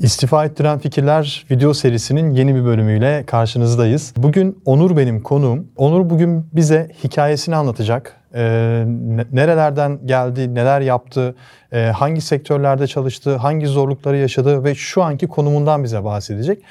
İstifa Ettiren Fikirler video serisinin yeni bir bölümüyle karşınızdayız. Bugün Onur benim konuğum. Onur bugün bize hikayesini anlatacak. Ee, nerelerden geldi, neler yaptı, e, hangi sektörlerde çalıştı, hangi zorlukları yaşadı ve şu anki konumundan bize bahsedecek.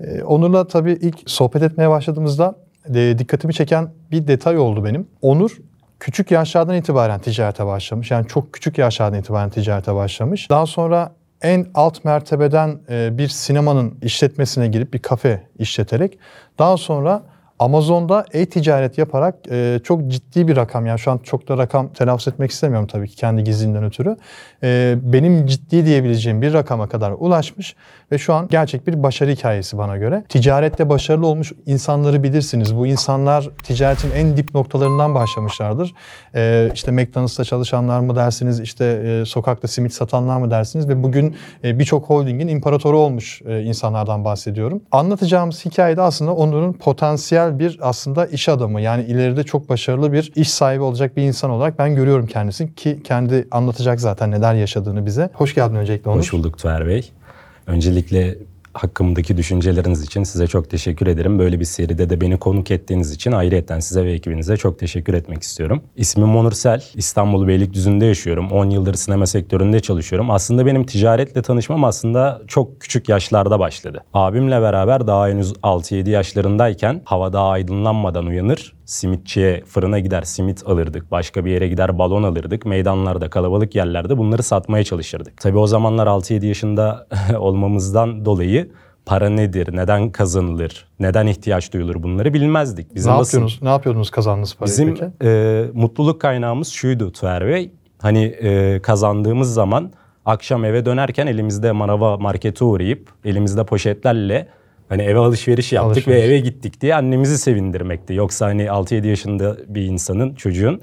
Ee, Onur'la tabii ilk sohbet etmeye başladığımızda e, dikkatimi çeken bir detay oldu benim. Onur küçük yaşlardan itibaren ticarete başlamış. Yani çok küçük yaşlardan itibaren ticarete başlamış. Daha sonra en alt mertebeden e, bir sinemanın işletmesine girip bir kafe işleterek daha sonra Amazon'da e-ticaret yaparak e, çok ciddi bir rakam yani şu an çok da rakam telaffuz etmek istemiyorum tabii ki kendi gizliğinden ötürü. E, benim ciddi diyebileceğim bir rakama kadar ulaşmış ve şu an gerçek bir başarı hikayesi bana göre. Ticarette başarılı olmuş insanları bilirsiniz. Bu insanlar ticaretin en dip noktalarından başlamışlardır. E, işte McDonald's'ta çalışanlar mı dersiniz, işte e, sokakta simit satanlar mı dersiniz ve bugün e, birçok holdingin imparatoru olmuş e, insanlardan bahsediyorum. Anlatacağımız hikayede aslında onların potansiyel bir aslında iş adamı yani ileride çok başarılı bir iş sahibi olacak bir insan olarak ben görüyorum kendisini ki kendi anlatacak zaten neler yaşadığını bize. Hoş geldin öncelikle Onur. Hoş bulduk Tuğer Bey. Öncelikle hakkımdaki düşünceleriniz için size çok teşekkür ederim. Böyle bir seride de beni konuk ettiğiniz için ayrıyeten size ve ekibinize çok teşekkür etmek istiyorum. İsmim Onur Sel. İstanbul Beylikdüzü'nde yaşıyorum. 10 yıldır sinema sektöründe çalışıyorum. Aslında benim ticaretle tanışmam aslında çok küçük yaşlarda başladı. Abimle beraber daha henüz 6-7 yaşlarındayken hava daha aydınlanmadan uyanır, simitçiye, fırına gider simit alırdık. Başka bir yere gider balon alırdık. Meydanlarda, kalabalık yerlerde bunları satmaya çalışırdık. Tabii o zamanlar 6-7 yaşında olmamızdan dolayı para nedir, neden kazanılır, neden ihtiyaç duyulur bunları bilmezdik. Bizim ne yapıyorsunuz? Ne yapıyordunuz kazandığınız parayı Bizim peki? e, mutluluk kaynağımız şuydu Tuğer Bey. Hani e, kazandığımız zaman akşam eve dönerken elimizde manava markete uğrayıp elimizde poşetlerle Hani eve alışveriş yaptık alışveriş. ve eve gittik diye annemizi sevindirmekti. Yoksa hani 6-7 yaşında bir insanın, çocuğun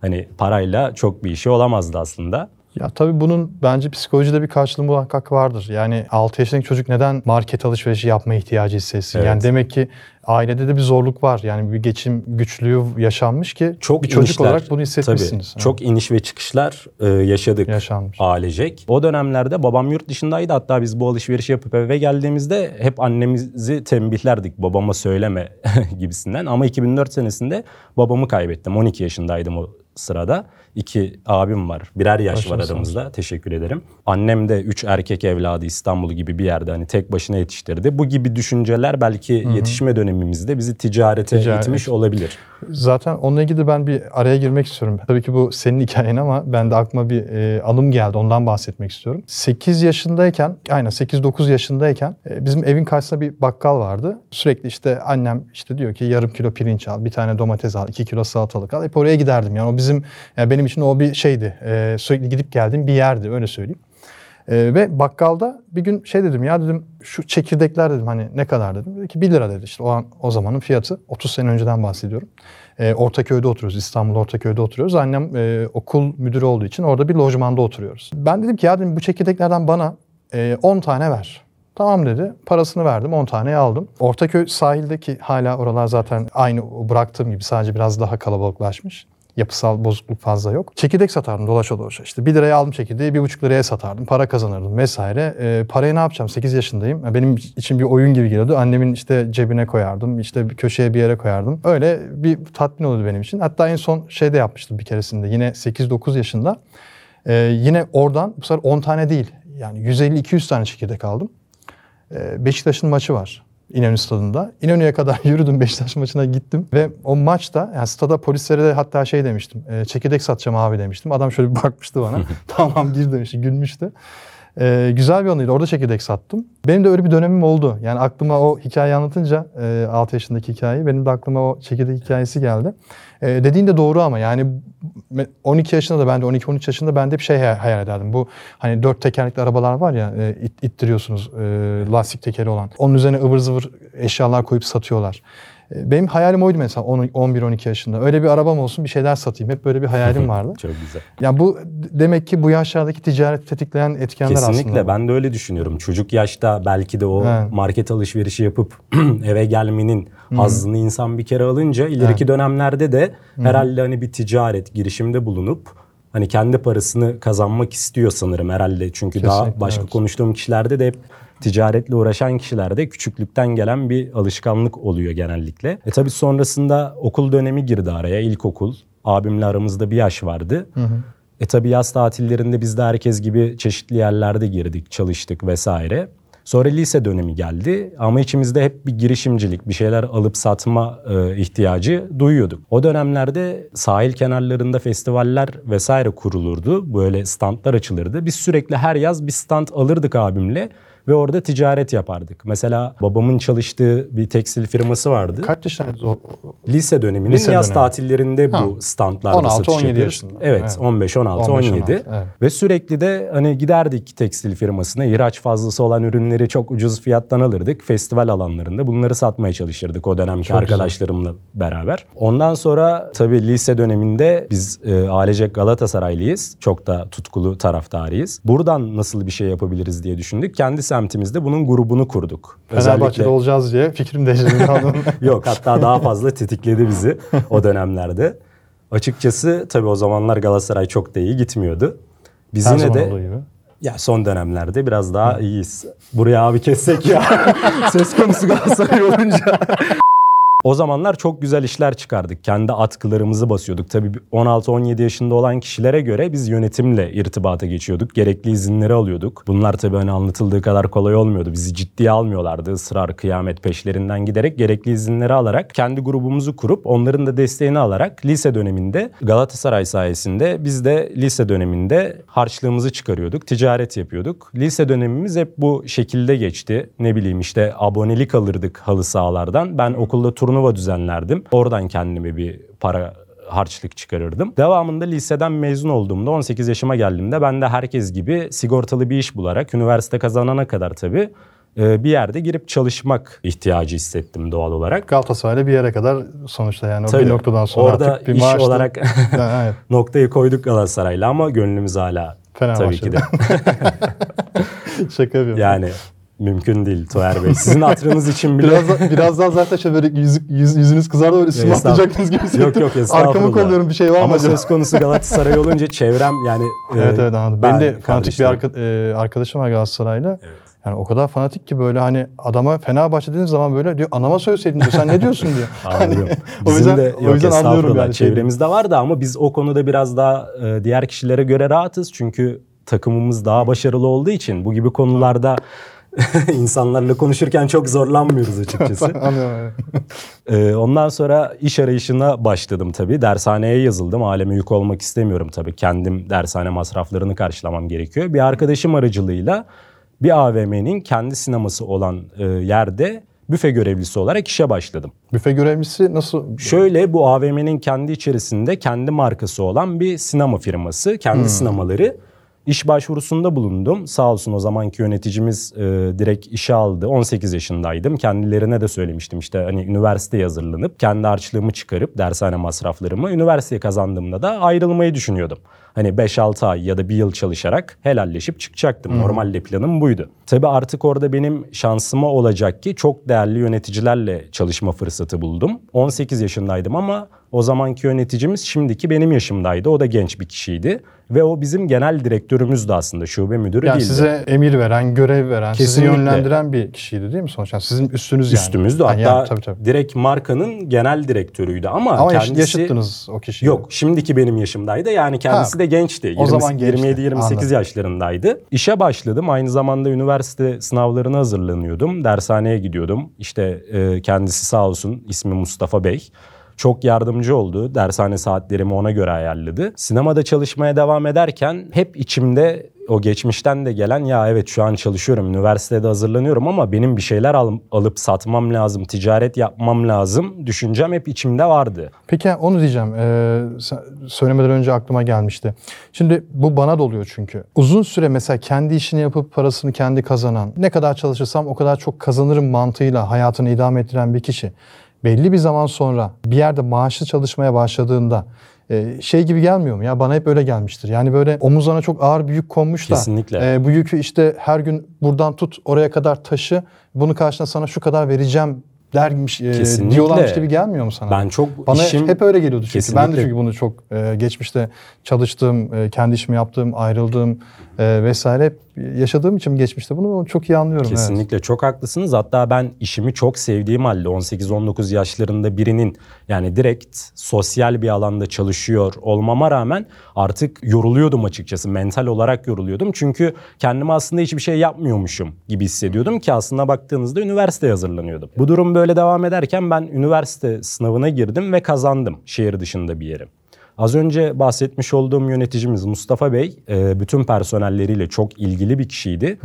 hani parayla çok bir işi olamazdı aslında. Ya tabii bunun bence psikolojide bir karşılığı muhakkak vardır. Yani 6 yaşındaki çocuk neden market alışverişi yapma ihtiyacı hissetsin? Evet. Yani demek ki ailede de bir zorluk var. Yani bir geçim güçlüğü yaşanmış ki çok bir çocuk inişler, olarak bunu hissetmişsiniz. Tabii, çok iniş ve çıkışlar e, yaşadık Yaşanmış. ailecek. O dönemlerde babam yurt dışındaydı. Hatta biz bu alışveriş yapıp eve geldiğimizde hep annemizi tembihlerdik. Babama söyleme gibisinden. Ama 2004 senesinde babamı kaybettim. 12 yaşındaydım o sırada. İki abim var. Birer yaş Başım var aramızda. Olsun. Teşekkür ederim. Annem de üç erkek evladı İstanbul gibi bir yerde hani tek başına yetiştirdi. Bu gibi düşünceler belki Hı-hı. yetişme dönemimizde bizi ticarete Ticaret. itmiş olabilir. Zaten onunla ilgili ben bir araya girmek istiyorum. Tabii ki bu senin hikayen ama ben de aklıma bir e, anım geldi. Ondan bahsetmek istiyorum. 8 yaşındayken, aynen 8-9 yaşındayken e, bizim evin karşısında bir bakkal vardı. Sürekli işte annem işte diyor ki yarım kilo pirinç al, bir tane domates al, 2 kilo salatalık al. Hep oraya giderdim. Yani o bizim, yani benim için o bir şeydi. E, sürekli gidip geldiğim bir yerdi öyle söyleyeyim. E, ve bakkalda bir gün şey dedim ya dedim şu çekirdekler dedim hani ne kadar dedim. Dedi ki 1 lira dedi işte o an o zamanın fiyatı 30 sene önceden bahsediyorum. E, Ortaköy'de oturuyoruz İstanbul Ortaköy'de oturuyoruz. Annem e, okul müdürü olduğu için orada bir lojmanda oturuyoruz. Ben dedim ki ya dedim bu çekirdeklerden bana e, 10 tane ver. Tamam dedi. Parasını verdim. 10 taneyi aldım. Ortaköy sahildeki hala oralar zaten aynı bıraktığım gibi sadece biraz daha kalabalıklaşmış yapısal bozukluk fazla yok. Çekirdek satardım dolaşa dolaşa. İşte 1 liraya aldım çekirdeği 1,5 liraya satardım. Para kazanırdım vesaire. E, parayı ne yapacağım? 8 yaşındayım. Benim için bir oyun gibi geliyordu. Annemin işte cebine koyardım. İşte bir köşeye bir yere koyardım. Öyle bir tatmin oluyordu benim için. Hatta en son şeyde yapmıştım bir keresinde. Yine 8-9 yaşında. E, yine oradan bu sefer 10 tane değil. Yani 150-200 tane çekirdek aldım. E, Beşiktaş'ın maçı var. İnönü stadında. İnönü'ye kadar yürüdüm Beşiktaş maçına gittim ve o maçta yani stada polislere de hatta şey demiştim. E, çekirdek satacağım abi demiştim. Adam şöyle bir bakmıştı bana. tamam gir demişti gülmüştü. E, güzel bir anıydı. Orada çekirdek sattım. Benim de öyle bir dönemim oldu. Yani aklıma o hikayeyi anlatınca e, 6 yaşındaki hikayeyi benim de aklıma o çekirdek hikayesi geldi. E, dediğin de doğru ama yani 12 yaşında da ben de 12-13 yaşında ben de bir şey hayal ederdim. Bu hani dört tekerlekli arabalar var ya e, it, ittiriyorsunuz e, lastik tekeri olan. Onun üzerine ıvır zıvır eşyalar koyup satıyorlar. Benim hayalim oydu mesela 11-12 yaşında. Öyle bir arabam olsun bir şeyler satayım. Hep böyle bir hayalim vardı. Çok güzel. Yani bu demek ki bu yaşlardaki ticaret tetikleyen etkenler Kesinlikle, aslında. Kesinlikle ben de öyle düşünüyorum. Çocuk yaşta belki de o evet. market alışverişi yapıp eve gelmenin hazzını insan bir kere alınca ileriki evet. dönemlerde de herhalde hani bir ticaret girişimde bulunup hani kendi parasını kazanmak istiyor sanırım herhalde. Çünkü Kesinlikle, daha başka evet. konuştuğum kişilerde de hep ticaretle uğraşan kişilerde küçüklükten gelen bir alışkanlık oluyor genellikle. E tabii sonrasında okul dönemi girdi araya, ilkokul. Abimle aramızda bir yaş vardı. E tabii yaz tatillerinde biz de herkes gibi çeşitli yerlerde girdik, çalıştık vesaire. Sonra lise dönemi geldi ama içimizde hep bir girişimcilik, bir şeyler alıp satma e, ihtiyacı duyuyorduk. O dönemlerde sahil kenarlarında festivaller vesaire kurulurdu. Böyle standlar açılırdı. Biz sürekli her yaz bir stand alırdık abimle ve orada ticaret yapardık. Mesela babamın çalıştığı bir tekstil firması vardı. Kaç yaşındaydınız o? Lise döneminin Lise yaz dönemi. tatillerinde Ha. bu standlarda 16, satış 17 yapıyoruz. yaşında. Evet, Evet. 15, 16, 15, 17. 16, evet. Ve sürekli de hani giderdik tekstil firmasına. ihraç fazlası olan ürünleri çok ucuz fiyattan alırdık. Festival alanlarında bunları satmaya çalışırdık o dönemki Çok güzel. arkadaşlarımla beraber. Ondan sonra tabii lise döneminde biz e, ailecek Galatasaraylıyız. Çok da tutkulu taraftarıyız. Buradan nasıl bir şey yapabiliriz diye düşündük. Kendi semtimizde bunun grubunu kurduk. Fenerbahçe'de olacağız diye fikrim değişti. Yok hatta daha fazla tetikledi bizi o dönemlerde. Açıkçası tabii o zamanlar Galatasaray çok da iyi gitmiyordu. Biz Her yine de gibi. ya son dönemlerde biraz daha iyiyiz. Buraya abi kessek ya. Söz konusu Galatasaray olunca. O zamanlar çok güzel işler çıkardık. Kendi atkılarımızı basıyorduk. Tabii 16-17 yaşında olan kişilere göre biz yönetimle irtibata geçiyorduk. Gerekli izinleri alıyorduk. Bunlar tabii hani anlatıldığı kadar kolay olmuyordu. Bizi ciddiye almıyorlardı. Israr, kıyamet peşlerinden giderek gerekli izinleri alarak kendi grubumuzu kurup onların da desteğini alarak lise döneminde Galatasaray sayesinde biz de lise döneminde harçlığımızı çıkarıyorduk. Ticaret yapıyorduk. Lise dönemimiz hep bu şekilde geçti. Ne bileyim işte abonelik alırdık halı sahalardan. Ben okulda turnuva düzenlerdim. Oradan kendime bir para harçlık çıkarırdım. Devamında liseden mezun olduğumda 18 yaşıma geldiğimde ben de herkes gibi sigortalı bir iş bularak üniversite kazanana kadar tabii e, bir yerde girip çalışmak ihtiyacı hissettim doğal olarak. Galatasaray'la bir yere kadar sonuçta yani Tabii. bir noktadan sonra Orada artık bir iş maaşla- olarak evet. noktayı koyduk Galatasaray'la ama gönlümüz hala tabii Fenerbahçe'de. ki de. Şaka yapıyorum. Yani mümkün değil Tuğer Bey. Sizin hatırınız için bile Biraz, da, biraz daha zaten şey böyle yüzük, yüz, yüzünüz kızardı böyle üstüme atlayacaktınız gibi hissettim. Yok, yok, estağfurullah. Arkamı kolluyorum bir şey var mı ama acaba? söz konusu Galatasaray olunca çevrem yani Evet e, evet anladım. ben Benim de fanatik bir arka, e, arkadaşım var Galatasaray'la. Yani o kadar fanatik ki böyle hani adama Fenerbahçe dediğiniz zaman böyle diyor anama söyleseydin diyor sen ne diyorsun diyor. Anlıyorum. o yüzden, de o yüzden anlıyorum yani. çevremizde vardı ama biz o konuda biraz daha e, diğer kişilere göre rahatız. Çünkü takımımız daha başarılı olduğu için bu gibi konularda insanlarla konuşurken çok zorlanmıyoruz açıkçası. Ee, ondan sonra iş arayışına başladım tabii. Dershaneye yazıldım. Aleme yük olmak istemiyorum tabii. Kendim dershane masraflarını karşılamam gerekiyor. Bir arkadaşım aracılığıyla bir AVM'nin kendi sineması olan e, yerde büfe görevlisi olarak işe başladım. Büfe görevlisi nasıl? Şöyle bu AVM'nin kendi içerisinde kendi markası olan bir sinema firması. Kendi sinemaları. İş başvurusunda bulundum. Sağ olsun o zamanki yöneticimiz e, direkt işe aldı. 18 yaşındaydım. Kendilerine de söylemiştim işte hani üniversiteye hazırlanıp kendi harçlığımı çıkarıp dershane masraflarımı üniversiteyi kazandığımda da ayrılmayı düşünüyordum. Hani 5-6 ay ya da bir yıl çalışarak helalleşip çıkacaktım. Normalde planım buydu. Tabii artık orada benim şansıma olacak ki çok değerli yöneticilerle çalışma fırsatı buldum. 18 yaşındaydım ama o zamanki yöneticimiz şimdiki benim yaşımdaydı. O da genç bir kişiydi. Ve o bizim genel direktörümüzdü aslında. Şube müdürü Yani değildi. size emir veren, görev veren, sizi Kesinlikle. yönlendiren bir kişiydi değil mi sonuçta? Sizin üstünüz yani. Üstümüzdü. Yani Hatta yani, tabii, tabii. direkt markanın genel direktörüydü ama, Ama yaş- kendisi... yaşıttınız o kişiyi. Yok şimdiki benim yaşımdaydı yani kendisi Ha, de gençti. o zaman gençti. 27-28 Anladım. yaşlarındaydı. İşe başladım aynı zamanda üniversite sınavlarına hazırlanıyordum. Dershaneye gidiyordum. İşte e, kendisi sağ olsun ismi Mustafa Bey. Çok yardımcı oldu. Dershane saatlerimi ona göre ayarladı. Sinemada çalışmaya devam ederken hep içimde o geçmişten de gelen ya evet şu an çalışıyorum, üniversitede hazırlanıyorum ama benim bir şeyler al- alıp satmam lazım, ticaret yapmam lazım düşüncem hep içimde vardı. Peki onu diyeceğim. Ee, söylemeden önce aklıma gelmişti. Şimdi bu bana da oluyor çünkü. Uzun süre mesela kendi işini yapıp parasını kendi kazanan, ne kadar çalışırsam o kadar çok kazanırım mantığıyla hayatını idame ettiren bir kişi belli bir zaman sonra bir yerde maaşlı çalışmaya başladığında e, şey gibi gelmiyor mu ya bana hep öyle gelmiştir. Yani böyle omuzlarına çok ağır bir yük konmuş da Kesinlikle. e, bu yükü işte her gün buradan tut oraya kadar taşı bunu karşına sana şu kadar vereceğim dermiş, e, Kesinlikle. diyorlarmış gibi gelmiyor mu sana? Ben çok Bana işim- hep öyle geliyordu çünkü. Ben de Kesinlikle. çünkü bunu çok e, geçmişte çalıştığım, e, kendi işimi yaptığım, ayrıldığım e, vesaire hep yaşadığım için geçmişte bunu çok iyi anlıyorum. evet. Kesinlikle çok haklısınız. Hatta ben işimi çok sevdiğim halde 18-19 yaşlarında birinin yani direkt sosyal bir alanda çalışıyor olmama rağmen artık yoruluyordum açıkçası. Mental olarak yoruluyordum. Çünkü kendime aslında hiçbir şey yapmıyormuşum gibi hissediyordum ki aslında baktığınızda üniversiteye hazırlanıyordum. Bu durum böyle devam ederken ben üniversite sınavına girdim ve kazandım şehir dışında bir yere. Az önce bahsetmiş olduğum yöneticimiz Mustafa Bey e, bütün personelleriyle çok ilgili bir kişiydi.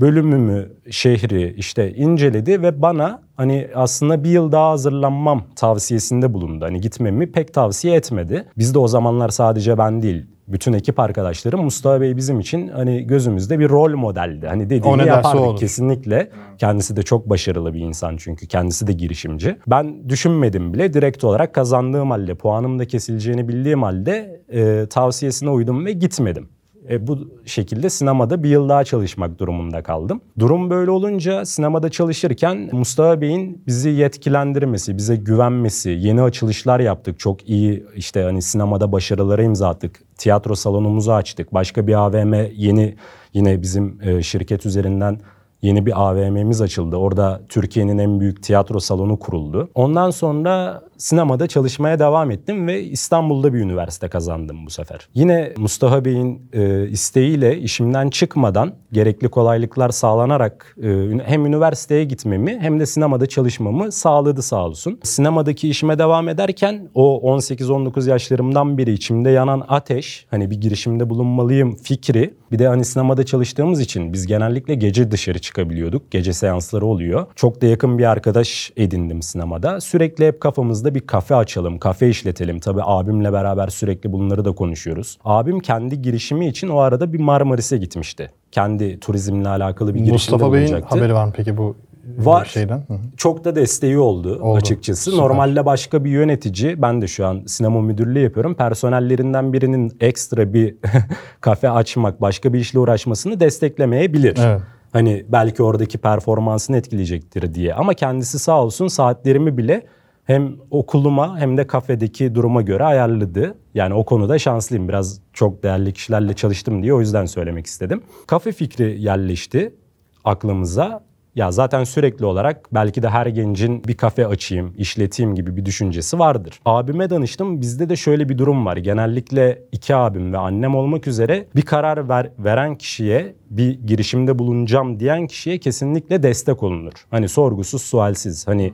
Bölümümü, şehri işte inceledi ve bana hani aslında bir yıl daha hazırlanmam tavsiyesinde bulundu. Hani gitmemi pek tavsiye etmedi. Biz de o zamanlar sadece ben değil bütün ekip arkadaşlarım Mustafa Bey bizim için hani gözümüzde bir rol modeldi. Hani dediğini yapardık olur. kesinlikle. Kendisi de çok başarılı bir insan çünkü kendisi de girişimci. Ben düşünmedim bile direkt olarak kazandığım halde puanım da kesileceğini bildiğim halde e, tavsiyesine uydum ve gitmedim. E, bu şekilde sinemada bir yıl daha çalışmak durumunda kaldım. Durum böyle olunca sinemada çalışırken Mustafa Bey'in bizi yetkilendirmesi, bize güvenmesi, yeni açılışlar yaptık. Çok iyi işte hani sinemada başarılara imza attık. Tiyatro salonumuzu açtık. Başka bir AVM yeni yine bizim e, şirket üzerinden yeni bir AVM'miz açıldı. Orada Türkiye'nin en büyük tiyatro salonu kuruldu. Ondan sonra sinemada çalışmaya devam ettim ve İstanbul'da bir üniversite kazandım bu sefer. Yine Mustafa Bey'in e, isteğiyle işimden çıkmadan gerekli kolaylıklar sağlanarak e, hem üniversiteye gitmemi hem de sinemada çalışmamı sağladı sağ olsun. Sinemadaki işime devam ederken o 18-19 yaşlarımdan beri içimde yanan ateş, hani bir girişimde bulunmalıyım fikri. Bir de hani sinemada çalıştığımız için biz genellikle gece dışarı çıkabiliyorduk. Gece seansları oluyor. Çok da yakın bir arkadaş edindim sinemada. Sürekli hep kafamızda bir kafe açalım, kafe işletelim. Tabii abimle beraber sürekli bunları da konuşuyoruz. Abim kendi girişimi için o arada bir Marmaris'e gitmişti. Kendi turizmle alakalı bir girişimde Mustafa Bey'in bulunacaktı. haberi var mı peki bu e, Var. şeyden? Hı hı. Çok da desteği oldu, Oldu. açıkçası. Süper. Normalde başka bir yönetici, ben de şu an sinema müdürlüğü yapıyorum. Personellerinden birinin ekstra bir kafe açmak, başka bir işle uğraşmasını desteklemeyebilir. Evet. Hani belki oradaki performansını etkileyecektir diye. Ama kendisi sağ olsun saatlerimi bile hem okuluma hem de kafedeki duruma göre ayarladı. Yani o konuda şanslıyım. Biraz çok değerli kişilerle çalıştım diye o yüzden söylemek istedim. Kafe fikri yerleşti aklımıza. Ya zaten sürekli olarak belki de her gencin bir kafe açayım, işleteyim gibi bir düşüncesi vardır. Abime danıştım. Bizde de şöyle bir durum var. Genellikle iki abim ve annem olmak üzere bir karar ver, veren kişiye bir girişimde bulunacağım diyen kişiye kesinlikle destek olunur. Hani sorgusuz sualsiz. Hani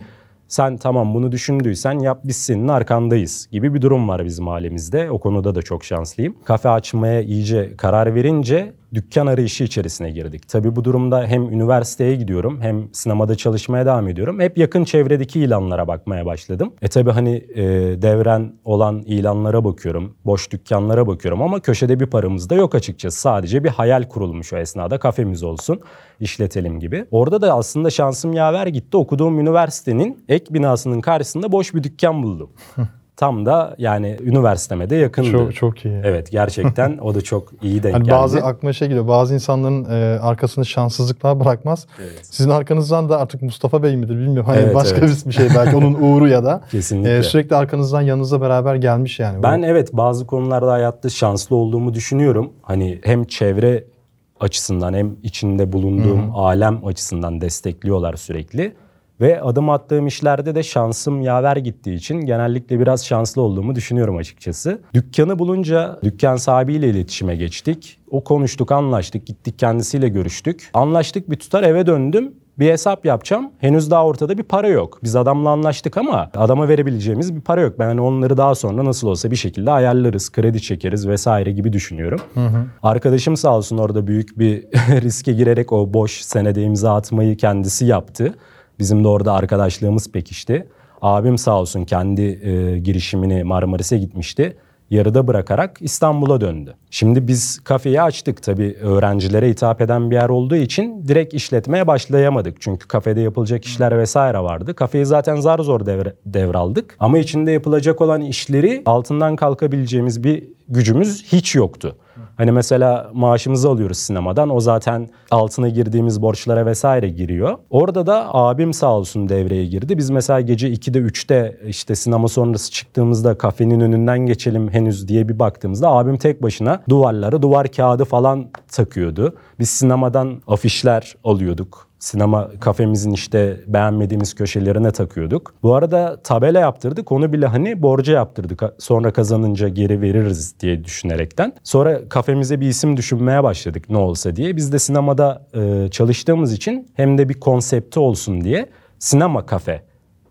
sen tamam bunu düşündüysen yap biz senin arkandayız gibi bir durum var bizim ailemizde. O konuda da çok şanslıyım. Kafe açmaya iyice karar verince dükkan arayışı içerisine girdik. Tabii bu durumda hem üniversiteye gidiyorum hem sinemada çalışmaya devam ediyorum. Hep yakın çevredeki ilanlara bakmaya başladım. E tabii hani e, devren olan ilanlara bakıyorum, boş dükkanlara bakıyorum ama köşede bir paramız da yok açıkçası. Sadece bir hayal kurulmuş o esnada kafemiz olsun, işletelim gibi. Orada da aslında şansım yaver gitti. Okuduğum üniversitenin ek binasının karşısında boş bir dükkan buldum. Tam da yani üniversiteme de yakındı. Çok çok iyi. Evet gerçekten o da çok iyi denk Hani geldi. bazı aklıma şey geliyor. Bazı insanların e, arkasını şanssızlıklar bırakmaz. Sizin arkanızdan da artık Mustafa Bey midir bilmiyorum. Hani Evet, başka evet. bir şey belki onun uğru ya da Kesinlikle. e, sürekli arkanızdan yanınızla beraber gelmiş yani. Ben evet bazı konularda hayatta şanslı olduğumu düşünüyorum. Hani hem çevre açısından hem içinde bulunduğum alem açısından destekliyorlar sürekli. Ve adım attığım işlerde de şansım yaver gittiği için genellikle biraz şanslı olduğumu düşünüyorum açıkçası. Dükkanı bulunca dükkan sahibiyle iletişime geçtik. O konuştuk, anlaştık, gittik kendisiyle görüştük. Anlaştık bir tutar eve döndüm. Bir hesap yapacağım. Henüz daha ortada bir para yok. Biz adamla anlaştık ama adama verebileceğimiz bir para yok. Ben hani onları daha sonra nasıl olsa bir şekilde ayarlarız, kredi çekeriz vesaire gibi düşünüyorum. Arkadaşım sağ olsun orada büyük bir riske girerek o boş senede imza atmayı kendisi yaptı. Bizim de orada arkadaşlığımız pekişti. Abim sağ olsun kendi e, girişimini Marmaris'e gitmişti. Yarıda bırakarak İstanbul'a döndü. Şimdi biz kafeyi açtık tabii öğrencilere hitap eden bir yer olduğu için direkt işletmeye başlayamadık. Çünkü kafede yapılacak işler vesaire vardı. Kafeyi zaten zar zor devre, devraldık. Ama içinde yapılacak olan işleri altından kalkabileceğimiz bir gücümüz hiç yoktu. Hani mesela maaşımızı alıyoruz sinemadan. O zaten altına girdiğimiz borçlara vesaire giriyor. Orada da abim sağ olsun devreye girdi. Biz mesela gece 2'de 3'te işte sinema sonrası çıktığımızda kafenin önünden geçelim henüz diye bir baktığımızda abim tek başına duvarlara duvar kağıdı falan takıyordu. Biz sinemadan afişler alıyorduk. Sinema kafemizin işte beğenmediğimiz köşelerine takıyorduk. Bu arada tabela yaptırdık. Onu bile hani borca yaptırdık. Sonra kazanınca geri veririz diye düşünerekten. Sonra kafemize bir isim düşünmeye başladık ne olsa diye. Biz de sinemada e, çalıştığımız için hem de bir konsepti olsun diye sinema kafe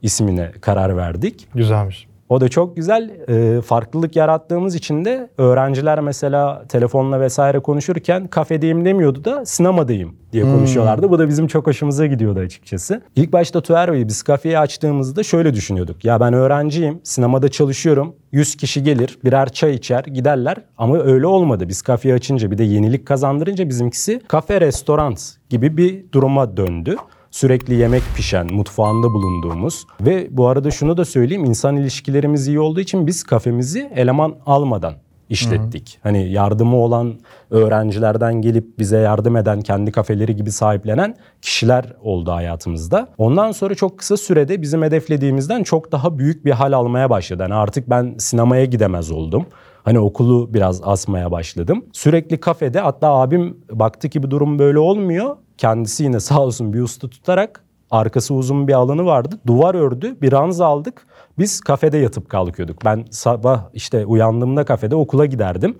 ismine karar verdik. Güzelmiş. O da çok güzel. E, farklılık yarattığımız için de öğrenciler mesela telefonla vesaire konuşurken kafedeyim demiyordu da sinemadayım diye konuşuyorlardı. Bu da bizim çok hoşumuza gidiyordu açıkçası. İlk başta Tuğer Bey biz kafeyi açtığımızda şöyle düşünüyorduk. Ya ben öğrenciyim, sinemada çalışıyorum. 100 kişi gelir, birer çay içer, giderler. Ama öyle olmadı. Biz kafeyi açınca bir de yenilik kazandırınca bizimkisi kafe, restoran gibi bir duruma döndü sürekli yemek pişen, mutfağında bulunduğumuz ve bu arada şunu da söyleyeyim insan ilişkilerimiz iyi olduğu için biz kafemizi eleman almadan işlettik. Hı hı. Hani yardımı olan öğrencilerden gelip bize yardım eden, kendi kafeleri gibi sahiplenen kişiler oldu hayatımızda. Ondan sonra çok kısa sürede bizim hedeflediğimizden çok daha büyük bir hal almaya başladı. Yani artık ben sinemaya gidemez oldum. Hani okulu biraz asmaya başladım. Sürekli kafede hatta abim baktı ki bu durum böyle olmuyor. Kendisi yine sağ olsun bir usta tutarak arkası uzun bir alanı vardı. Duvar ördü, bir ranza aldık. Biz kafede yatıp kalkıyorduk. Ben sabah işte uyandığımda kafede okula giderdim.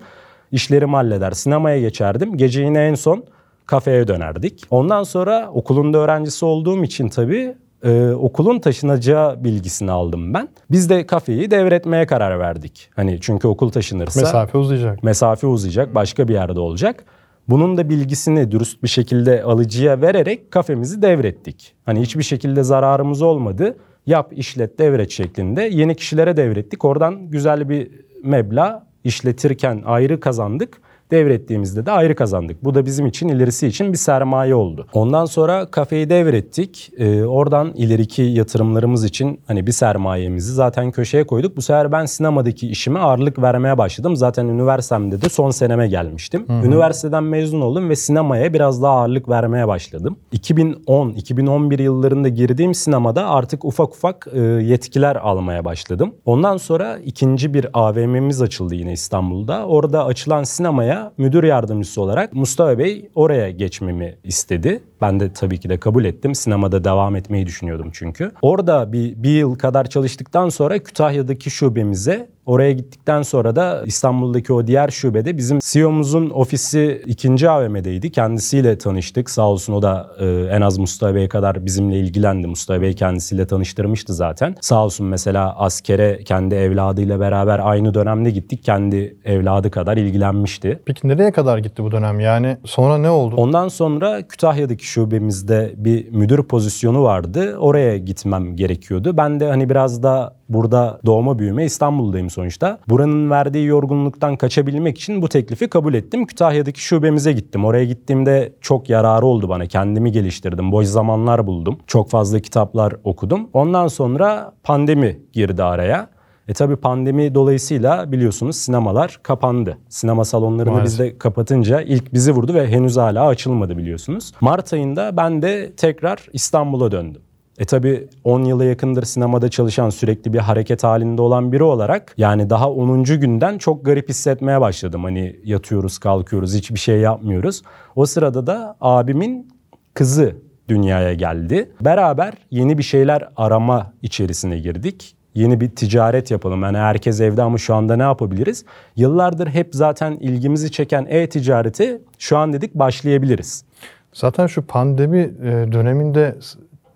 İşlerimi halleder, sinemaya geçerdim. Gece yine en son kafeye dönerdik. Ondan sonra okulun da öğrencisi olduğum için tabii e, okulun taşınacağı bilgisini aldım ben. Biz de kafeyi devretmeye karar verdik. Hani çünkü okul taşınırsa mesafe uzayacak. Mesafe uzayacak, başka bir yerde olacak. Bunun da bilgisini dürüst bir şekilde alıcıya vererek kafemizi devrettik. Hani hiçbir şekilde zararımız olmadı. Yap, işlet, devret şeklinde yeni kişilere devrettik. Oradan güzel bir meblağ işletirken ayrı kazandık devrettiğimizde de ayrı kazandık. Bu da bizim için ilerisi için bir sermaye oldu. Ondan sonra kafeyi devrettik. Ee, oradan ileriki yatırımlarımız için hani bir sermayemizi zaten köşeye koyduk. Bu sefer ben sinemadaki işime ağırlık vermeye başladım. Zaten üniversitemde de son seneme gelmiştim. Hı-hı. Üniversiteden mezun oldum ve sinemaya biraz daha ağırlık vermeye başladım. 2010-2011 yıllarında girdiğim sinemada artık ufak ufak e, yetkiler almaya başladım. Ondan sonra ikinci bir AVM'miz açıldı yine İstanbul'da. Orada açılan sinemaya müdür yardımcısı olarak Mustafa Bey oraya geçmemi istedi. Ben de tabii ki de kabul ettim. Sinemada devam etmeyi düşünüyordum çünkü. Orada bir, bir yıl kadar çalıştıktan sonra Kütahya'daki şubemize Oraya gittikten sonra da İstanbul'daki o diğer şubede bizim CEO'muzun ofisi ikinci AVM'deydi. Kendisiyle tanıştık. Sağ olsun o da e, en az Mustafa Bey kadar bizimle ilgilendi. Mustafa Bey kendisiyle tanıştırmıştı zaten. Sağ olsun mesela askere kendi evladıyla beraber aynı dönemde gittik. Kendi evladı kadar ilgilenmişti. Peki nereye kadar gitti bu dönem? Yani sonra ne oldu? Ondan sonra Kütahya'daki şubemizde bir müdür pozisyonu vardı. Oraya gitmem gerekiyordu. Ben de hani biraz da burada doğma büyüme İstanbul'dayım sonuçta. Buranın verdiği yorgunluktan kaçabilmek için bu teklifi kabul ettim. Kütahya'daki şubemize gittim. Oraya gittiğimde çok yararı oldu bana. Kendimi geliştirdim. Boş zamanlar buldum. Çok fazla kitaplar okudum. Ondan sonra pandemi girdi araya. E tabi pandemi dolayısıyla biliyorsunuz sinemalar kapandı. Sinema salonlarını biz de kapatınca ilk bizi vurdu ve henüz hala açılmadı biliyorsunuz. Mart ayında ben de tekrar İstanbul'a döndüm. E tabi 10 yıla yakındır sinemada çalışan sürekli bir hareket halinde olan biri olarak yani daha 10. günden çok garip hissetmeye başladım. Hani yatıyoruz kalkıyoruz hiçbir şey yapmıyoruz. O sırada da abimin kızı dünyaya geldi. Beraber yeni bir şeyler arama içerisine girdik. Yeni bir ticaret yapalım. Yani herkes evde ama şu anda ne yapabiliriz? Yıllardır hep zaten ilgimizi çeken e-ticareti şu an dedik başlayabiliriz. Zaten şu pandemi e, döneminde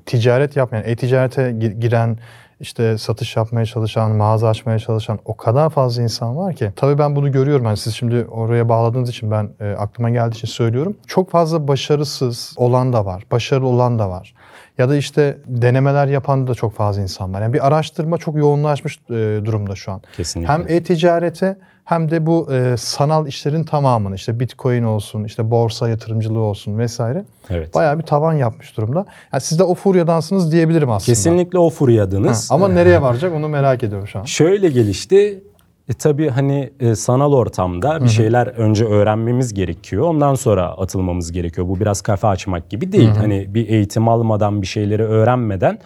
ticaret yapmayan, e-ticarete giren, işte satış yapmaya çalışan, mağaza açmaya çalışan o kadar fazla insan var ki. Tabii ben bunu görüyorum. Yani siz şimdi oraya bağladığınız için ben e, aklıma geldiği için söylüyorum. Çok fazla başarısız olan da var, başarılı olan da var. Ya da işte denemeler yapan da çok fazla insan var. Yani bir araştırma çok yoğunlaşmış e, durumda şu an. Kesinlikle. Hem e-ticarete hem de bu e, sanal işlerin tamamını işte bitcoin olsun, işte borsa yatırımcılığı olsun vesaire. Evet. Bayağı bir tavan yapmış durumda. Yani siz de o furyadansınız diyebilirim aslında. Kesinlikle o furyadınız. Ha, ama nereye varacak onu merak ediyorum şu an. Şöyle gelişti. E tabii hani e, sanal ortamda bir şeyler önce öğrenmemiz gerekiyor. Ondan sonra atılmamız gerekiyor. Bu biraz kafe açmak gibi değil. Hani bir eğitim almadan bir şeyleri öğrenmeden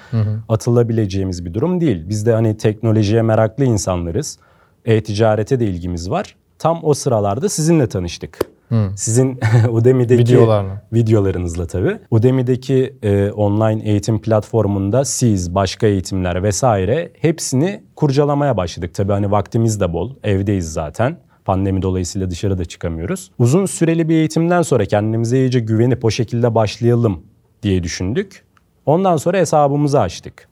atılabileceğimiz bir durum değil. Biz de hani teknolojiye meraklı insanlarız. E-ticarete de ilgimiz var. Tam o sıralarda sizinle tanıştık. Sizin Udemy'deki videolarınızla tabii. Udemy'deki e, online eğitim platformunda siz, başka eğitimler vesaire hepsini kurcalamaya başladık. Tabii hani vaktimiz de bol, evdeyiz zaten. Pandemi dolayısıyla dışarı da çıkamıyoruz. Uzun süreli bir eğitimden sonra kendimize iyice güvenip o şekilde başlayalım diye düşündük. Ondan sonra hesabımızı açtık.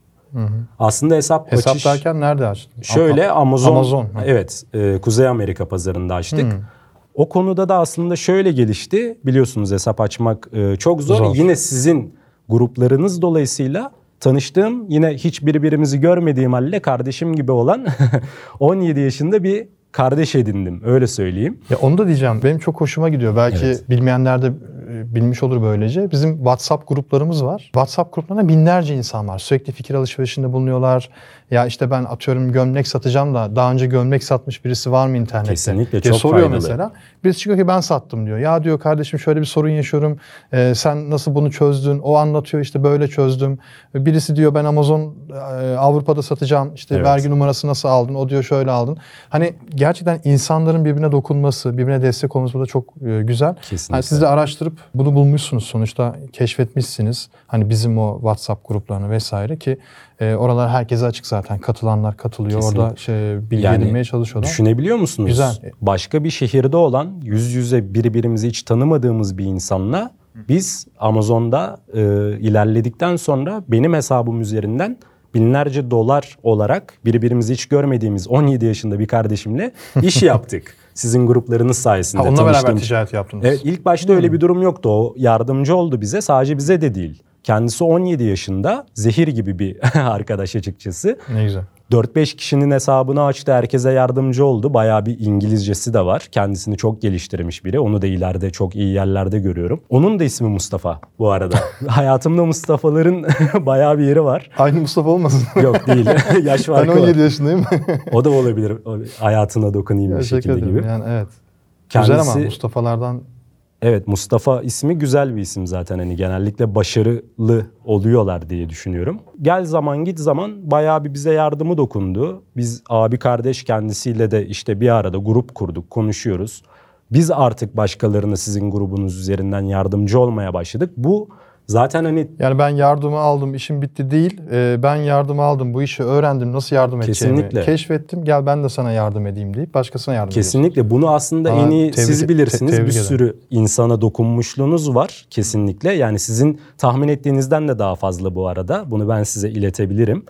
Aslında hesap, Hesap açış... derken nerede açtın? Şöyle Amazon, Amazon, evet e, Kuzey Amerika pazarında açtık. O konuda da aslında şöyle gelişti. Biliyorsunuz hesap açmak e, çok zor. Zor. Yine sizin gruplarınız dolayısıyla tanıştığım yine hiç birbirimizi görmediğim halde kardeşim gibi olan 17 yaşında bir kardeş edindim öyle söyleyeyim. Ya onu da diyeceğim. Benim çok hoşuma gidiyor. Belki Evet. bilmeyenler de e, bilmiş olur böylece. Bizim WhatsApp gruplarımız var. WhatsApp gruplarında binlerce insan var. Sürekli fikir alışverişinde bulunuyorlar. Ya işte ben atıyorum gömlek satacağım da daha önce gömlek satmış birisi var mı internette? Kesinlikle, diye çok soruyor faydalı. mesela. Birisi çıkıyor ki ben sattım diyor. Ya diyor kardeşim şöyle bir sorun yaşıyorum. Ee, sen nasıl bunu çözdün? O anlatıyor işte böyle çözdüm. Birisi diyor ben Amazon e, Avrupa'da satacağım. İşte Evet. vergi numarası nasıl aldın? O diyor şöyle aldın. Hani gerçekten insanların birbirine dokunması, birbirine destek olması da çok e, güzel. Kesinlikle. Hani siz de araştırıp bunu bulmuşsunuz sonuçta keşfetmişsiniz. Hani bizim o WhatsApp gruplarını vesaire ki e, oralar herkese açık zaten. Katılanlar katılıyor. Kesinlikle. Orada şey, bilgi Yani edinmeye çalışıyorlar. Düşünebiliyor musunuz? Güzel. Başka bir şehirde olan yüz yüze birbirimizi hiç tanımadığımız bir insanla biz Amazon'da e, ilerledikten sonra benim hesabım üzerinden binlerce dolar olarak birbirimizi hiç görmediğimiz 17 yaşında bir kardeşimle iş yaptık. Sizin gruplarınız sayesinde Ha, onunla beraber tanıştığım- ticaret yaptınız. Evet ilk başta öyle bir durum yoktu. O yardımcı oldu bize. Sadece bize de değil. Kendisi 17 yaşında zehir gibi bir arkadaş açıkçası. Ne güzel. 4-5 kişinin hesabını açtı. Herkese yardımcı oldu. Bayağı bir İngilizcesi de var. Kendisini çok geliştirmiş biri. Onu da ileride çok iyi yerlerde görüyorum. Onun da ismi Mustafa bu arada. Hayatımda Mustafa'ların bayağı bir yeri var. Aynı Mustafa olmasın? Yok değil. Yaş ben farkı 17 var. yaşındayım. O da olabilir. Hayatına dokunayım bir Teşekkür şekilde ederim. gibi. Yani evet. Güzel Kendisi- ama Mustafa'lardan Evet Mustafa ismi güzel bir isim zaten hani genellikle başarılı oluyorlar diye düşünüyorum. Gel zaman git zaman bayağı bir bize yardımı dokundu. Biz abi kardeş kendisiyle de işte bir arada grup kurduk konuşuyoruz. Biz artık başkalarına sizin grubunuz üzerinden yardımcı olmaya başladık. Bu zaten hani Yani ben yardımı aldım, işim bitti değil. Ee, ben yardımı aldım, bu işi öğrendim, nasıl yardım edeceğimi Kesinlikle. keşfettim. Gel ben de sana yardım edeyim deyip başkasına yardım ediyorsun. Kesinlikle bunu aslında Aa, en iyi tebrik- siz te- bilirsiniz. tebrik bir ederim. sürü insana dokunmuşluğunuz var kesinlikle. Yani sizin tahmin ettiğinizden de daha fazla bu arada. Bunu ben size iletebilirim.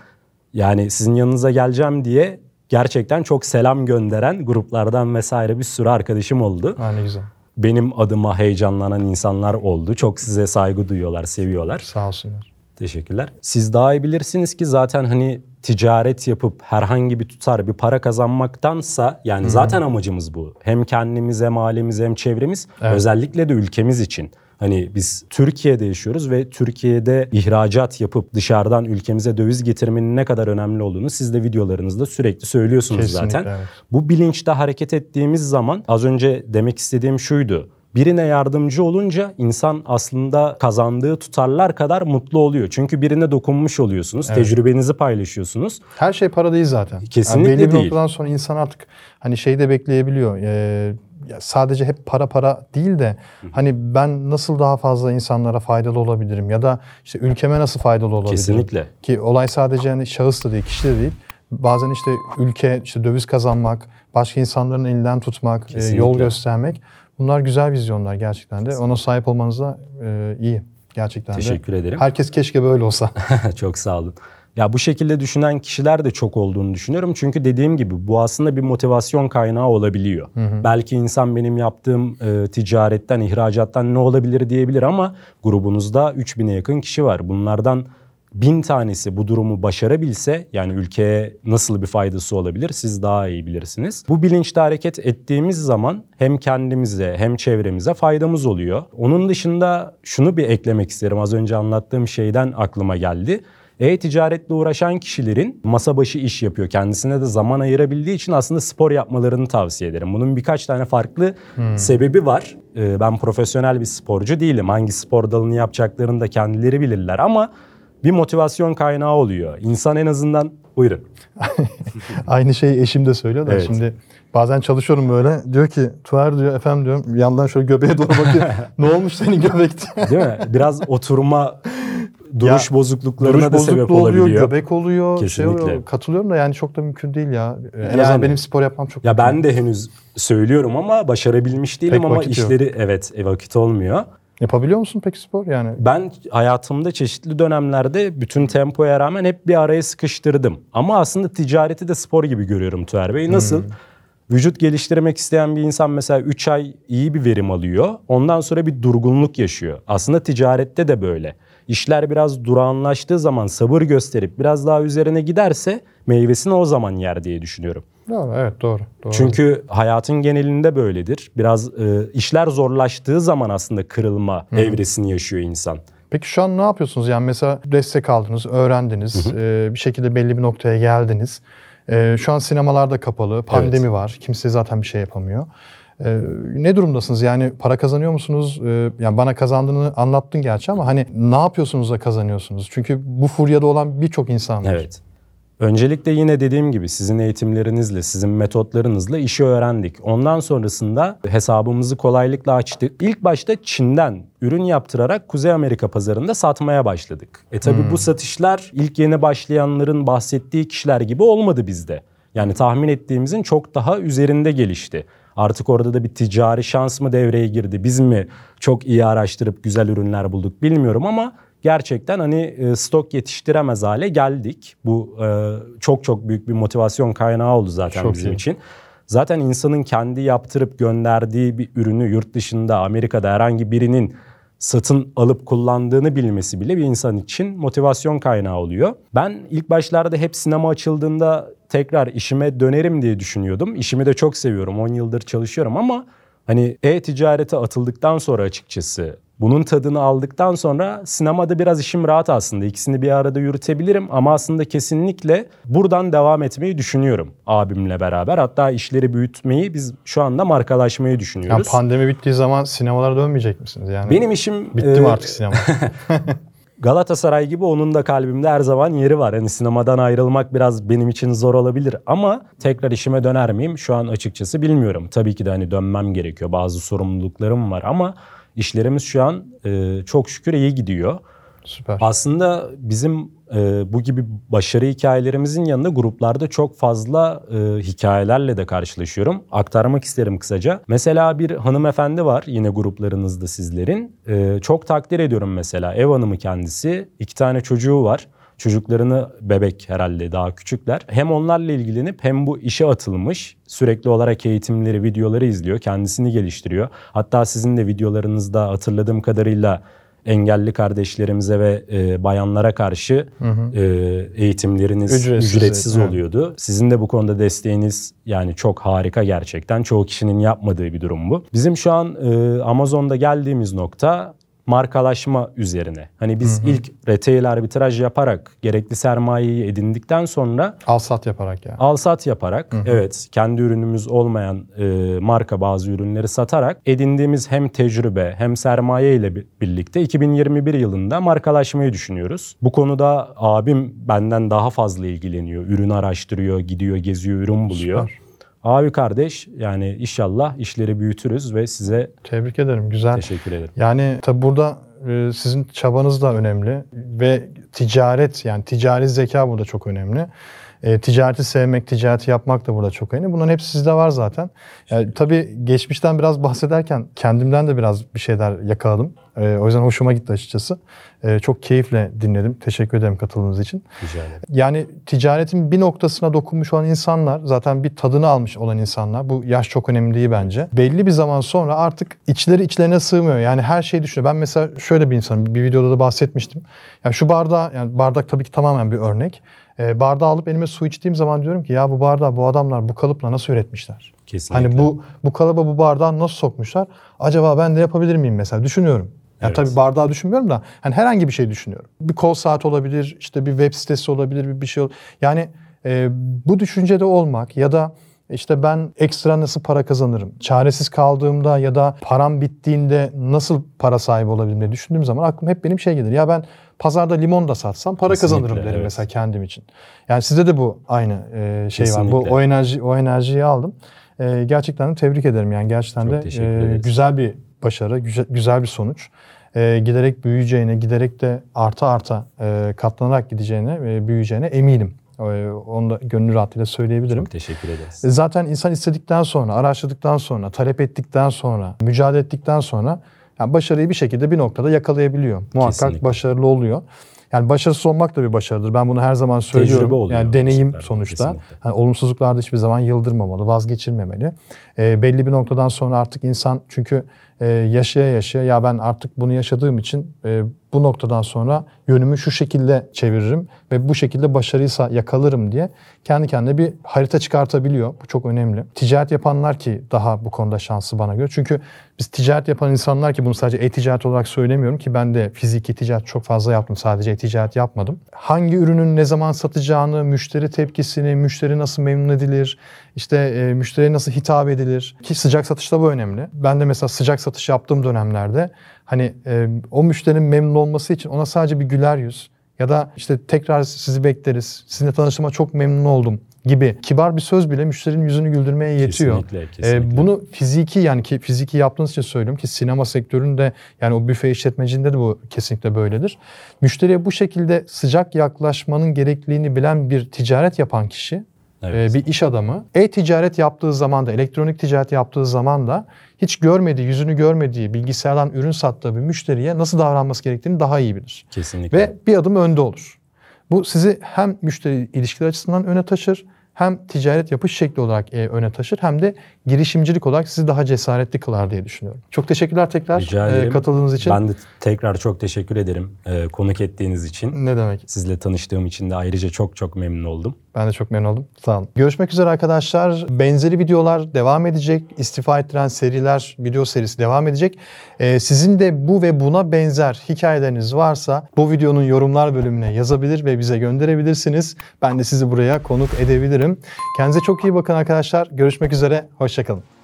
Yani sizin yanınıza geleceğim diye gerçekten çok selam gönderen gruplardan vesaire bir sürü arkadaşım oldu. Ha, ne güzel. Benim adıma heyecanlanan insanlar oldu. Çok size saygı duyuyorlar, seviyorlar. Sağ olsunlar. Teşekkürler. Siz daha iyi bilirsiniz ki zaten hani ticaret yapıp herhangi bir tutar bir para kazanmaktansa yani zaten amacımız bu. Hem kendimiz hem ailemiz hem çevremiz Evet. özellikle de ülkemiz için. Hani biz Türkiye'de yaşıyoruz ve Türkiye'de ihracat yapıp dışarıdan ülkemize döviz getirmenin ne kadar önemli olduğunu siz de videolarınızda sürekli söylüyorsunuz Kesinlikle, zaten. evet. Bu bilinçte hareket ettiğimiz zaman az önce demek istediğim şuydu. Birine yardımcı olunca insan aslında kazandığı tutarlar kadar mutlu oluyor. Çünkü birine dokunmuş oluyorsunuz, tecrübenizi paylaşıyorsunuz. Her şey para değil zaten. Kesinlikle yani belli bir değil. noktadan sonra insan artık hani şeyi de bekleyebiliyor. Ee, ya sadece hep para para değil de hani ben nasıl daha fazla insanlara faydalı olabilirim ya da işte ülkeme nasıl faydalı olabilirim. Kesinlikle. Ki olay sadece hani şahıs da değil, kişi de değil. Bazen işte ülke, işte döviz kazanmak, başka insanların elinden tutmak, e, Kesinlikle. yol göstermek. Bunlar güzel vizyonlar gerçekten de. Ona sahip olmanız da e, iyi gerçekten de. Teşekkür ederim. Herkes keşke böyle olsa. Çok sağ olun. Ya bu şekilde düşünen kişiler de çok olduğunu düşünüyorum. Çünkü dediğim gibi bu aslında bir motivasyon kaynağı olabiliyor. Belki insan benim yaptığım e, ticaretten, ihracattan ne olabilir diyebilir ama grubunuzda 3000'e yakın kişi var. Bunlardan bin tanesi bu durumu başarabilse yani ülkeye nasıl bir faydası olabilir siz daha iyi bilirsiniz. Bu bilinçte hareket ettiğimiz zaman hem kendimize hem çevremize faydamız oluyor. Onun dışında şunu bir eklemek isterim az önce anlattığım şeyden aklıma geldi. E-ticaretle uğraşan kişilerin masa başı iş yapıyor. Kendisine de zaman ayırabildiği için aslında spor yapmalarını tavsiye ederim. Bunun birkaç tane farklı sebebi var. Ee, ben profesyonel bir sporcu değilim. Hangi spor dalını yapacaklarını da kendileri bilirler ama bir motivasyon kaynağı oluyor. İnsan en azından buyurun. Aynı şeyi eşim de söylüyor da Evet. şimdi bazen çalışıyorum böyle. Diyor ki Tuğer diyor efendim diyorum yandan şöyle göbeğe doğru bakıyor. ne olmuş senin göbekte? Değil mi? Biraz oturma duruş Ya, bozukluklarına Duruş da sebep bozukluğu oluyor, olabiliyor. göbek oluyor. Şey Kesinlikle. oluyor. Katılıyorum da yani çok da mümkün değil ya. En Yani. azından benim spor yapmam çok Ya ben de henüz söylüyorum ama başarabilmiş değilim Pek ama vakit yok. işleri evet e, vakit olmuyor. Yapabiliyor musun peki spor yani? Ben hayatımda çeşitli dönemlerde bütün tempoya rağmen hep bir araya sıkıştırdım. Ama aslında ticareti de spor gibi görüyorum Tuğer Bey. Nasıl? Vücut geliştirmek isteyen bir insan mesela 3 ay iyi bir verim alıyor. Ondan sonra bir durgunluk yaşıyor. Aslında ticarette de böyle. İşler biraz durağanlaştığı zaman sabır gösterip biraz daha üzerine giderse meyvesini o zaman yer diye düşünüyorum. Doğru, evet doğru. doğru. Çünkü hayatın genelinde böyledir. Biraz e, işler zorlaştığı zaman aslında kırılma evresini yaşıyor insan. Peki şu an ne yapıyorsunuz? Yani mesela destek aldınız, öğrendiniz, e, bir şekilde belli bir noktaya geldiniz. E, şu an sinemalarda kapalı, pandemi var, kimse zaten bir şey yapamıyor. E, ne durumdasınız? Yani para kazanıyor musunuz? E, yani bana kazandığını anlattın gerçi ama hani ne yapıyorsunuz da kazanıyorsunuz? Çünkü bu furyada olan birçok insan var. Evet. Öncelikle yine dediğim gibi sizin eğitimlerinizle, sizin metotlarınızla işi öğrendik. Ondan sonrasında hesabımızı kolaylıkla açtık. İlk başta Çin'den ürün yaptırarak Kuzey Amerika pazarında satmaya başladık. E tabi bu satışlar ilk yeni başlayanların bahsettiği kişiler gibi olmadı bizde. Yani tahmin ettiğimizin çok daha üzerinde gelişti. Artık orada da bir ticari şans mı devreye girdi? Biz mi çok iyi araştırıp güzel ürünler bulduk bilmiyorum ama gerçekten hani e, stok yetiştiremez hale geldik. Bu e, çok çok büyük bir motivasyon kaynağı oldu zaten Çok bizim iyi. için. Zaten insanın kendi yaptırıp gönderdiği bir ürünü yurt dışında Amerika'da herhangi birinin satın alıp kullandığını bilmesi bile bir insan için motivasyon kaynağı oluyor. Ben ilk başlarda hep sinema açıldığında tekrar işime dönerim diye düşünüyordum. İşimi de çok seviyorum. 10 yıldır çalışıyorum ama hani e-ticarete atıldıktan sonra açıkçası bunun tadını aldıktan sonra sinemada biraz işim rahat aslında. İkisini bir arada yürütebilirim ama aslında kesinlikle buradan devam etmeyi düşünüyorum abimle beraber. Hatta işleri büyütmeyi biz şu anda markalaşmayı düşünüyoruz. pandemi bittiği zaman sinemalara dönmeyecek misiniz? Yani Benim işim bitti e, artık sinema? Galatasaray gibi onun da kalbimde her zaman yeri var. Hani sinemadan ayrılmak biraz benim için zor olabilir ama tekrar işime döner miyim? Şu an açıkçası bilmiyorum. Tabii ki de hani dönmem gerekiyor. Bazı sorumluluklarım var ama işlerimiz şu an e, çok şükür iyi gidiyor. Süper. Aslında bizim e, bu gibi başarı hikayelerimizin yanında gruplarda çok fazla e, hikayelerle de karşılaşıyorum. Aktarmak isterim kısaca. Mesela bir hanımefendi var yine gruplarınızda sizlerin. E, çok takdir ediyorum mesela. Ev hanımı kendisi. iki tane çocuğu var. Çocuklarını bebek herhalde daha küçükler. Hem onlarla ilgilenip hem bu işe atılmış. Sürekli olarak eğitimleri, videoları izliyor. Kendisini geliştiriyor. Hatta sizin de videolarınızda hatırladığım kadarıyla engelli kardeşlerimize ve e, bayanlara karşı e, eğitimleriniz Ücretsiz, ücretsiz, evet. oluyordu. Sizin de bu konuda desteğiniz yani çok harika gerçekten. Çoğu kişinin yapmadığı bir durum bu. Bizim şu an e, Amazon'da geldiğimiz nokta markalaşma üzerine. Hani biz ilk retail arbitraj yaparak gerekli sermayeyi edindikten sonra Al sat yaparak yani. Al sat yaparak evet kendi ürünümüz olmayan e, marka bazı ürünleri satarak edindiğimiz hem tecrübe hem sermaye ile bi- birlikte 2021 yılında markalaşmayı düşünüyoruz. Bu konuda abim benden daha fazla ilgileniyor. Ürün araştırıyor, gidiyor, geziyor, ürün buluyor. Süper. Abi kardeş yani inşallah işleri büyütürüz ve size Tebrik ederim. Güzel. teşekkür ederim. Yani tabi burada e, sizin çabanız da önemli ve ticaret yani ticari zeka burada çok önemli. E, ticareti sevmek, ticareti yapmak da burada çok önemli. Bunların hepsi sizde var zaten. Yani, tabii geçmişten biraz bahsederken kendimden de biraz bir şeyler yakaladım. E, o yüzden hoşuma gitti açıkçası. E, çok keyifle dinledim. Teşekkür ederim katıldığınız için. Rica ederim. Yani ticaretin bir noktasına dokunmuş olan insanlar, zaten bir tadını almış olan insanlar. Bu yaş çok önemli değil bence. Belli bir zaman sonra artık içleri içlerine sığmıyor. Yani her şeyi düşünüyor. Ben mesela şöyle bir insanım. Bir videoda da bahsetmiştim. Yani şu bardağı, yani bardak tabii ki tamamen bir örnek. Ee, bardağı alıp elime su içtiğim zaman diyorum ki ya bu bardağı bu adamlar bu kalıpla nasıl üretmişler? Kesinlikle. Hani bu bu kalıba bu bardağı nasıl sokmuşlar? Acaba ben de yapabilir miyim mesela? Düşünüyorum. Evet. tabii bardağı düşünmüyorum da hani herhangi bir şey düşünüyorum. Bir kol saat olabilir, işte bir web sitesi olabilir, bir, bir şey ol- Yani e, bu düşüncede olmak ya da işte ben ekstra nasıl para kazanırım? Çaresiz kaldığımda ya da param bittiğinde nasıl para sahibi olabilirim diye düşündüğüm zaman aklıma hep benim şey gelir. Ya ben pazarda limon da satsam para Kesinlikle, kazanırım derim evet. mesela kendim için. Yani sizde de bu aynı e, şey var. Bu Kesinlikle. o enerji o enerjiyi aldım. E, gerçekten de tebrik ederim yani gerçekten Çok de e, güzel bir başarı, güzel, güzel bir sonuç. E, giderek büyüyeceğine, giderek de arta arta e, katlanarak gideceğine ve büyüyeceğine eminim. E, onu da gönül rahatlığıyla söyleyebilirim. Çok teşekkür ederiz. E, Zaten insan istedikten sonra, araştırdıktan sonra, talep ettikten sonra, mücadele ettikten sonra yani başarıyı bir şekilde bir noktada yakalayabiliyor. Muhakkak Kesinlikle. başarılı oluyor. Yani başarısız olmak da bir başarıdır. Ben bunu her zaman söylüyorum. Tecrübe oluyor yani deneyim de, sonuçta. kesinlikle. Yani olumsuzluklarda hiçbir zaman yıldırmamalı, vazgeçilmemeli. E, belli bir noktadan sonra artık insan çünkü e, yaşaya yaşaya ya ben artık bunu yaşadığım için e, bu noktadan sonra yönümü şu şekilde çeviririm ve bu şekilde başarıysa yakalarım diye kendi kendine bir harita çıkartabiliyor. Bu çok önemli. Ticaret yapanlar ki daha bu konuda şanslı bana göre. Çünkü biz ticaret yapan insanlar ki bunu sadece e-ticaret olarak söylemiyorum ki ben de fiziki ticaret çok fazla yaptım. Sadece e-ticaret yapmadım. Hangi ürünün ne zaman satacağını, müşteri tepkisini, müşteri nasıl memnun edilir, işte e, müşteriye nasıl hitap edilir ki sıcak satışta bu önemli. Ben de mesela sıcak satış yaptığım dönemlerde hani e, o müşterinin memnun olması için ona sadece bir güler yüz ya da işte tekrar sizi bekleriz, sizinle tanıştığıma çok memnun oldum gibi kibar bir söz bile müşterinin yüzünü güldürmeye yetiyor. Kesinlikle, Ee, kesinlikle. bunu fiziki yani ki fiziki yaptığınız için söylüyorum ki sinema sektöründe yani o büfe işletmecinde de bu kesinlikle böyledir. Müşteriye bu şekilde sıcak yaklaşmanın gerekliliğini bilen bir ticaret yapan kişi Evet. e, bir iş adamı e-ticaret yaptığı zaman da elektronik ticaret yaptığı zaman da hiç görmediği, yüzünü görmediği, bilgisayardan ürün sattığı bir müşteriye nasıl davranması gerektiğini daha iyi bilir. Kesinlikle. Ve bir adım önde olur. Bu sizi hem müşteri ilişkiler açısından öne taşır, hem ticaret yapış şekli olarak e, öne taşır, hem de girişimcilik olarak sizi daha cesaretli kılar diye düşünüyorum. Çok teşekkürler tekrar Rica e, katıldığınız için. Ben de tekrar çok teşekkür ederim e, konuk ettiğiniz için. Ne demek? Sizle tanıştığım için de ayrıca çok çok memnun oldum. Ben de çok memnun oldum. Sağ olun. Görüşmek üzere arkadaşlar. Benzeri videolar devam edecek. İstifa ettiren seriler, video serisi devam edecek. Ee, sizin de bu ve buna benzer hikayeleriniz varsa bu videonun yorumlar bölümüne yazabilir ve bize gönderebilirsiniz. Ben de sizi buraya konuk edebilirim. Kendinize çok iyi bakın arkadaşlar. Görüşmek üzere. Hoşçakalın.